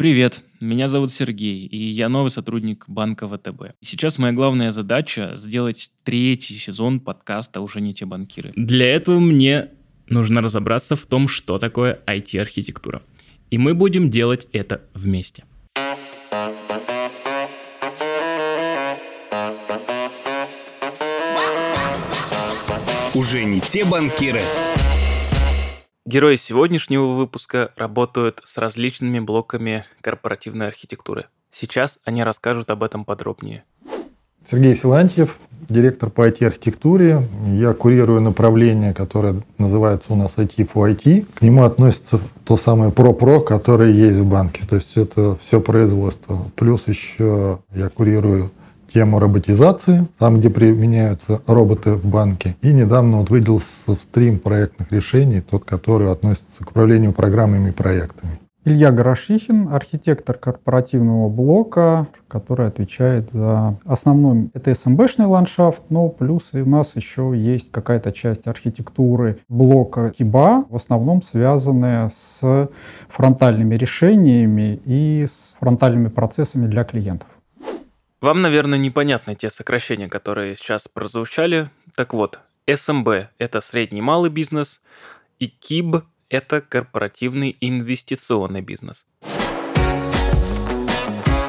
Привет, меня зовут Сергей, и я новый сотрудник банка ВТБ. Сейчас моя главная задача сделать третий сезон подкаста «Уже не те банкиры». Для этого мне нужно разобраться в том, что такое IT-архитектура. И мы будем делать это вместе. Уже не те банкиры. Герои сегодняшнего выпуска работают с различными блоками корпоративной архитектуры. Сейчас они расскажут об этом подробнее. Сергей Силантьев, директор по IT-архитектуре. Я курирую направление, которое называется у нас IT for IT. К нему относится то самое ProPro, которое есть в банке. То есть это все производство. Плюс еще я курирую тему роботизации, там, где применяются роботы в банке. И недавно вот выделился стрим проектных решений, тот, который относится к управлению программами и проектами. Илья Горошихин, архитектор корпоративного блока, который отвечает за основной, это СМБшный ландшафт, но плюс и у нас еще есть какая-то часть архитектуры блока КИБА, в основном связанная с фронтальными решениями и с фронтальными процессами для клиентов. Вам, наверное, непонятны те сокращения, которые сейчас прозвучали. Так вот, СМБ – это средний малый бизнес, и КИБ – это корпоративный инвестиционный бизнес.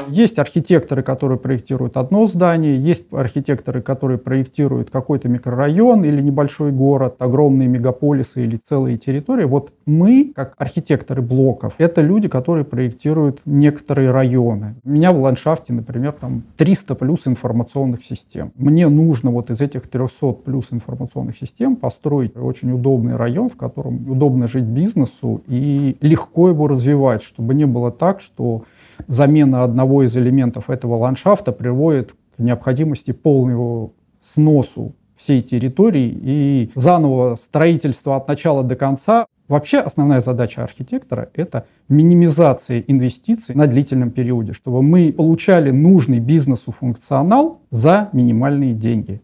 Есть архитекторы, которые проектируют одно здание, есть архитекторы, которые проектируют какой-то микрорайон или небольшой город, огромные мегаполисы или целые территории. Вот мы, как архитекторы блоков, это люди, которые проектируют некоторые районы. У меня в ландшафте, например, там 300 плюс информационных систем. Мне нужно вот из этих 300 плюс информационных систем построить очень удобный район, в котором удобно жить бизнесу и легко его развивать, чтобы не было так, что замена одного из элементов этого ландшафта приводит к необходимости полного сносу всей территории и заново строительство от начала до конца. Вообще основная задача архитектора – это минимизация инвестиций на длительном периоде, чтобы мы получали нужный бизнесу функционал за минимальные деньги.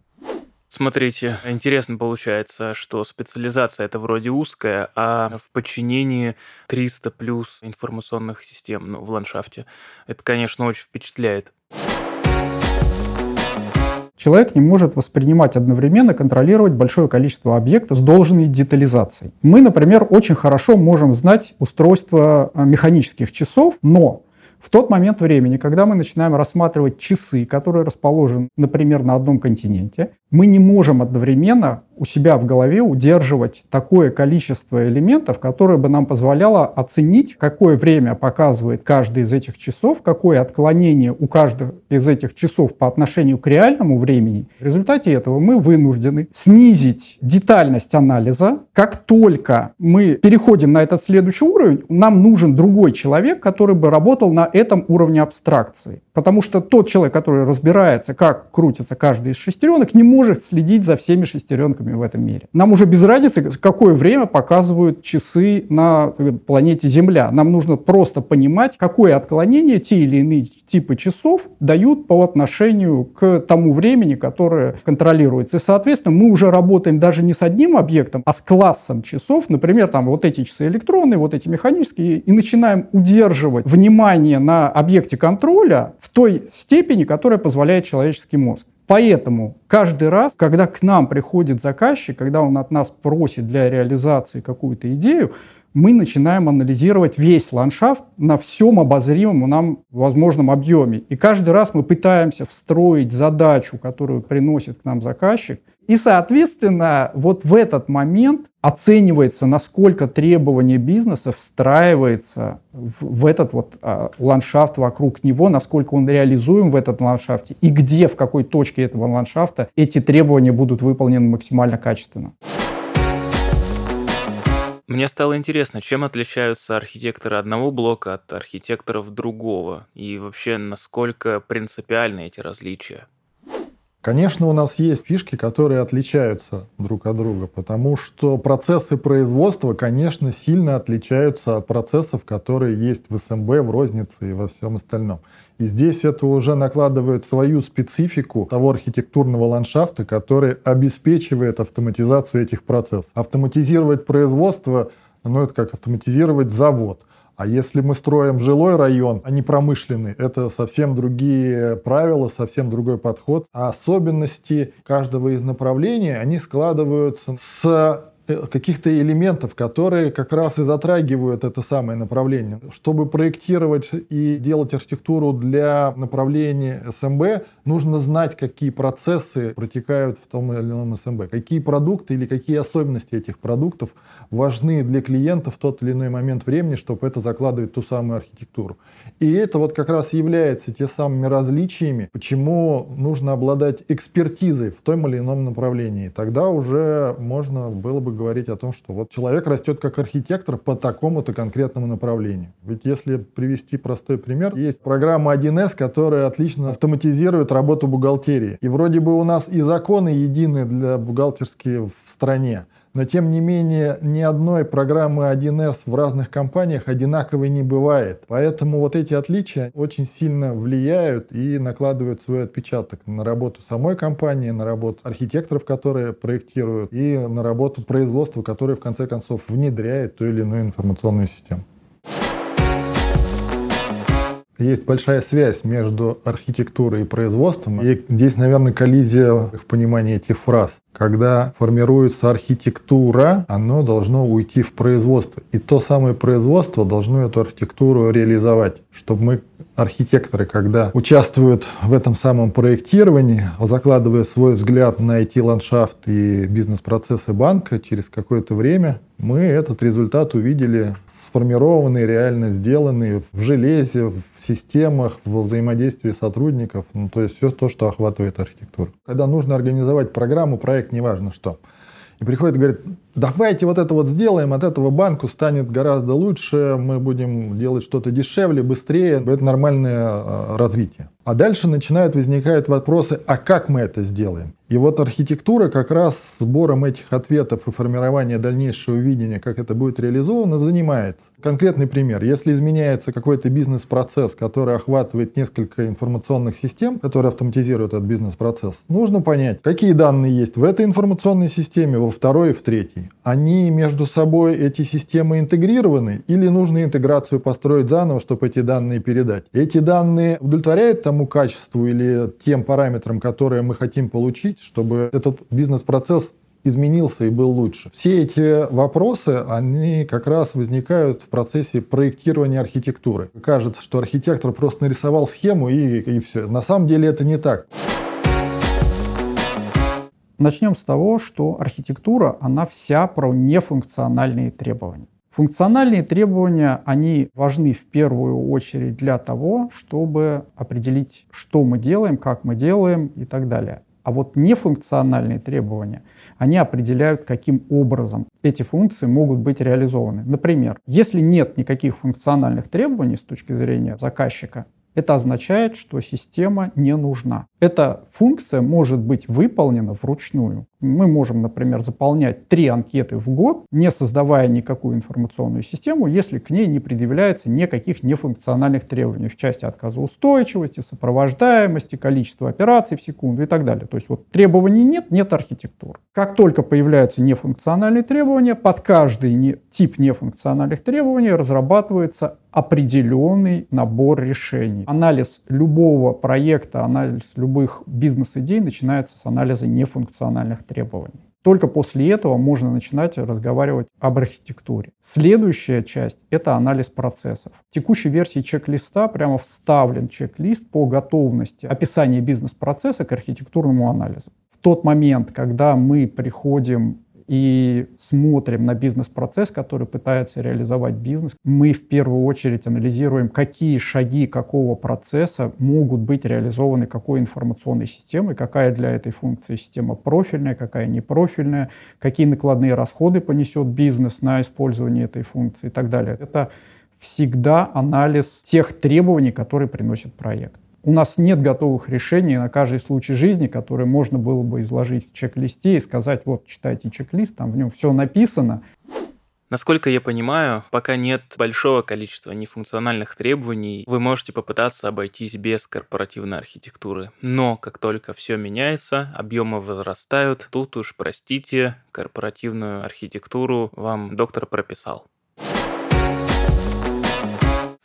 Смотрите, интересно получается, что специализация это вроде узкая, а в подчинении 300 плюс информационных систем ну, в ландшафте. Это, конечно, очень впечатляет. Человек не может воспринимать одновременно, контролировать большое количество объектов с должной детализацией. Мы, например, очень хорошо можем знать устройство а, механических часов, но в тот момент времени, когда мы начинаем рассматривать часы, которые расположены, например, на одном континенте, мы не можем одновременно у себя в голове удерживать такое количество элементов, которое бы нам позволяло оценить, какое время показывает каждый из этих часов, какое отклонение у каждого из этих часов по отношению к реальному времени. В результате этого мы вынуждены снизить детальность анализа. Как только мы переходим на этот следующий уровень, нам нужен другой человек, который бы работал на этом уровне абстракции. Потому что тот человек, который разбирается, как крутится каждый из шестеренок, не может следить за всеми шестеренками в этом мире. Нам уже без разницы, какое время показывают часы на планете Земля. Нам нужно просто понимать, какое отклонение те или иные типы часов дают по отношению к тому времени, которое контролируется. И, соответственно, мы уже работаем даже не с одним объектом, а с классом часов. Например, там вот эти часы электронные, вот эти механические, и начинаем удерживать внимание на объекте контроля в той степени, которая позволяет человеческий мозг. Поэтому каждый раз, когда к нам приходит заказчик, когда он от нас просит для реализации какую-то идею, мы начинаем анализировать весь ландшафт на всем обозримом нам возможном объеме. И каждый раз мы пытаемся встроить задачу, которую приносит к нам заказчик, и, соответственно, вот в этот момент оценивается, насколько требование бизнеса встраивается в, в этот вот а, ландшафт вокруг него, насколько он реализуем в этом ландшафте и где, в какой точке этого ландшафта эти требования будут выполнены максимально качественно. Мне стало интересно, чем отличаются архитекторы одного блока от архитекторов другого, и вообще насколько принципиальны эти различия. Конечно, у нас есть фишки, которые отличаются друг от друга, потому что процессы производства, конечно, сильно отличаются от процессов, которые есть в СМБ, в рознице и во всем остальном. И здесь это уже накладывает свою специфику того архитектурного ландшафта, который обеспечивает автоматизацию этих процессов. Автоматизировать производство, ну это как автоматизировать завод. А если мы строим жилой район, а не промышленный, это совсем другие правила, совсем другой подход. А особенности каждого из направлений, они складываются с каких-то элементов, которые как раз и затрагивают это самое направление. Чтобы проектировать и делать архитектуру для направления СМБ, нужно знать, какие процессы протекают в том или ином СМБ, какие продукты или какие особенности этих продуктов важны для клиента в тот или иной момент времени, чтобы это закладывать ту самую архитектуру. И это вот как раз является те самыми различиями, почему нужно обладать экспертизой в том или ином направлении. Тогда уже можно было бы говорить о том, что вот человек растет как архитектор по такому-то конкретному направлению. Ведь если привести простой пример, есть программа 1С, которая отлично автоматизирует работу бухгалтерии. И вроде бы у нас и законы едины для бухгалтерские в стране, но тем не менее ни одной программы 1С в разных компаниях одинаковой не бывает. Поэтому вот эти отличия очень сильно влияют и накладывают свой отпечаток на работу самой компании, на работу архитекторов, которые проектируют, и на работу производства, которое в конце концов внедряет ту или иную информационную систему. Есть большая связь между архитектурой и производством. И здесь, наверное, коллизия в понимании этих фраз. Когда формируется архитектура, оно должно уйти в производство. И то самое производство должно эту архитектуру реализовать, чтобы мы архитекторы, когда участвуют в этом самом проектировании, закладывая свой взгляд на IT-ландшафт и бизнес-процессы банка, через какое-то время мы этот результат увидели сформированный, реально сделанный в железе, в системах, во взаимодействии сотрудников, ну, то есть все то, что охватывает архитектуру. Когда нужно организовать программу, проект, неважно что, и приходит и говорит, давайте вот это вот сделаем, от этого банку станет гораздо лучше, мы будем делать что-то дешевле, быстрее, это нормальное а, развитие. А дальше начинают возникать вопросы, а как мы это сделаем? И вот архитектура как раз сбором этих ответов и формирования дальнейшего видения, как это будет реализовано, занимается. Конкретный пример. Если изменяется какой-то бизнес-процесс, который охватывает несколько информационных систем, которые автоматизируют этот бизнес-процесс, нужно понять, какие данные есть в этой информационной системе, во второй и в третьей. Они между собой, эти системы интегрированы или нужно интеграцию построить заново, чтобы эти данные передать? Эти данные удовлетворяют тому качеству или тем параметрам, которые мы хотим получить, чтобы этот бизнес-процесс изменился и был лучше. Все эти вопросы, они как раз возникают в процессе проектирования архитектуры. Кажется, что архитектор просто нарисовал схему и, и все. На самом деле это не так. Начнем с того, что архитектура, она вся про нефункциональные требования. Функциональные требования, они важны в первую очередь для того, чтобы определить, что мы делаем, как мы делаем и так далее. А вот нефункциональные требования, они определяют, каким образом эти функции могут быть реализованы. Например, если нет никаких функциональных требований с точки зрения заказчика, это означает, что система не нужна. Эта функция может быть выполнена вручную. Мы можем, например, заполнять три анкеты в год, не создавая никакую информационную систему, если к ней не предъявляется никаких нефункциональных требований в части отказоустойчивости, сопровождаемости, количества операций в секунду и так далее. То есть вот требований нет, нет архитектуры. Как только появляются нефункциональные требования, под каждый не, тип нефункциональных требований разрабатывается определенный набор решений. Анализ любого проекта, анализ любых бизнес-идей начинается с анализа нефункциональных требований. Только после этого можно начинать разговаривать об архитектуре. Следующая часть — это анализ процессов. В текущей версии чек-листа прямо вставлен чек-лист по готовности описания бизнес-процесса к архитектурному анализу. В тот момент, когда мы приходим и смотрим на бизнес-процесс, который пытается реализовать бизнес, мы в первую очередь анализируем, какие шаги какого процесса могут быть реализованы какой информационной системой, какая для этой функции система профильная, какая непрофильная, какие накладные расходы понесет бизнес на использование этой функции и так далее. Это всегда анализ тех требований, которые приносит проект. У нас нет готовых решений на каждый случай жизни, которые можно было бы изложить в чек-листе и сказать, вот, читайте чек-лист, там в нем все написано. Насколько я понимаю, пока нет большого количества нефункциональных требований, вы можете попытаться обойтись без корпоративной архитектуры. Но как только все меняется, объемы возрастают, тут уж, простите, корпоративную архитектуру вам доктор прописал.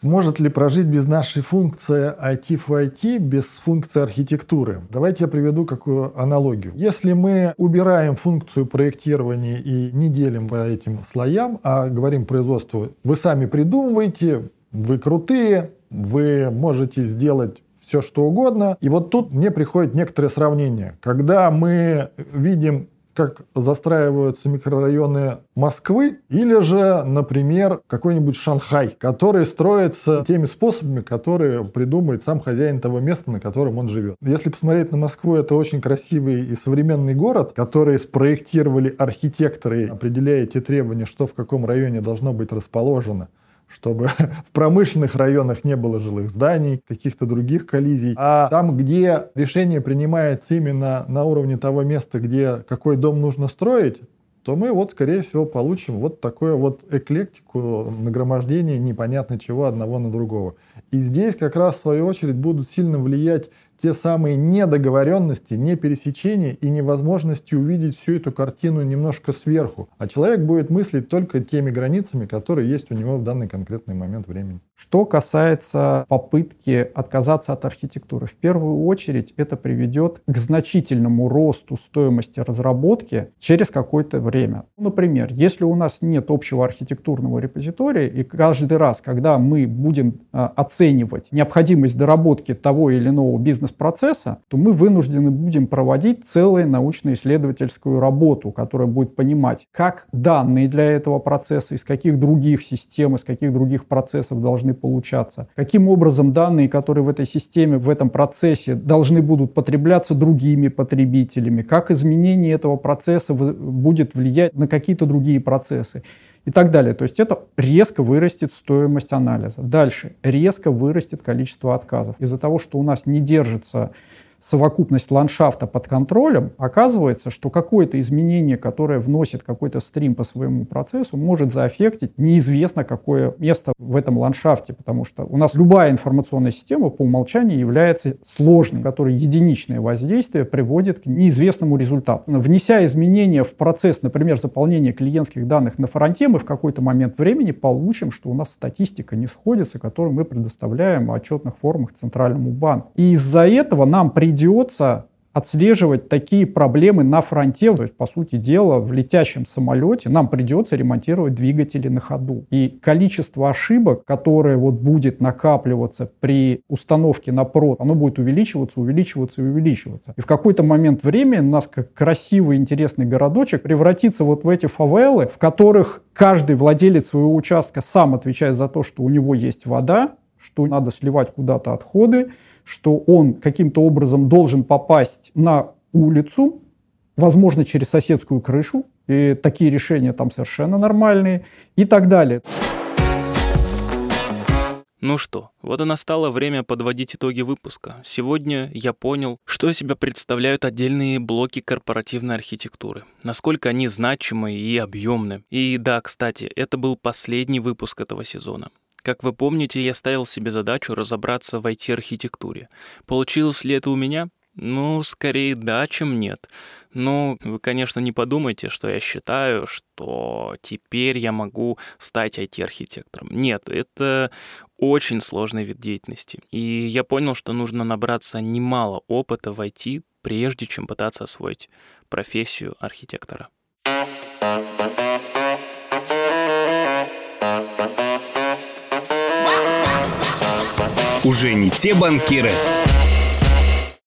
Может ли прожить без нашей функции IT в IT, без функции архитектуры? Давайте я приведу какую аналогию. Если мы убираем функцию проектирования и не делим по этим слоям, а говорим производству, вы сами придумываете, вы крутые, вы можете сделать все что угодно. И вот тут мне приходит некоторое сравнение. Когда мы видим как застраиваются микрорайоны Москвы, или же, например, какой-нибудь Шанхай, который строится теми способами, которые придумает сам хозяин того места, на котором он живет. Если посмотреть на Москву, это очень красивый и современный город, который спроектировали архитекторы, определяя те требования, что в каком районе должно быть расположено чтобы в промышленных районах не было жилых зданий, каких-то других коллизий. А там, где решение принимается именно на уровне того места, где какой дом нужно строить, то мы вот, скорее всего, получим вот такое вот эклектику, нагромождение непонятно чего одного на другого. И здесь как раз, в свою очередь, будут сильно влиять те самые недоговоренности, не пересечения и невозможности увидеть всю эту картину немножко сверху. А человек будет мыслить только теми границами, которые есть у него в данный конкретный момент времени. Что касается попытки отказаться от архитектуры, в первую очередь это приведет к значительному росту стоимости разработки через какое-то время. Например, если у нас нет общего архитектурного репозитория, и каждый раз, когда мы будем а, оценивать необходимость доработки того или иного бизнес-процесса, то мы вынуждены будем проводить целую научно-исследовательскую работу, которая будет понимать, как данные для этого процесса, из каких других систем, из каких других процессов должны получаться, каким образом данные, которые в этой системе, в этом процессе должны будут потребляться другими потребителями, как изменение этого процесса будет влиять на какие-то другие процессы и так далее. То есть это резко вырастет стоимость анализа. Дальше резко вырастет количество отказов. Из-за того, что у нас не держится совокупность ландшафта под контролем, оказывается, что какое-то изменение, которое вносит какой-то стрим по своему процессу, может заэффектить неизвестно какое место в этом ландшафте, потому что у нас любая информационная система по умолчанию является сложной, которой единичное воздействие приводит к неизвестному результату. Внеся изменения в процесс, например, заполнения клиентских данных на фронте, мы в какой-то момент времени получим, что у нас статистика не сходится, которую мы предоставляем в отчетных формах Центральному банку. И из-за этого нам при придется отслеживать такие проблемы на фронте, то есть, по сути дела, в летящем самолете нам придется ремонтировать двигатели на ходу. И количество ошибок, которое вот будет накапливаться при установке на прод, оно будет увеличиваться, увеличиваться и увеличиваться. И в какой-то момент времени у нас как красивый, интересный городочек превратится вот в эти фавелы, в которых каждый владелец своего участка сам отвечает за то, что у него есть вода, что надо сливать куда-то отходы, что он каким-то образом должен попасть на улицу, возможно, через соседскую крышу, и такие решения там совершенно нормальные, и так далее. Ну что, вот и настало время подводить итоги выпуска. Сегодня я понял, что из себя представляют отдельные блоки корпоративной архитектуры, насколько они значимы и объемны. И да, кстати, это был последний выпуск этого сезона. Как вы помните, я ставил себе задачу разобраться в IT-архитектуре. Получилось ли это у меня? Ну, скорее да, чем нет. Ну, вы, конечно, не подумайте, что я считаю, что теперь я могу стать IT-архитектором. Нет, это очень сложный вид деятельности. И я понял, что нужно набраться немало опыта в IT, прежде чем пытаться освоить профессию архитектора. Уже не те банкиры.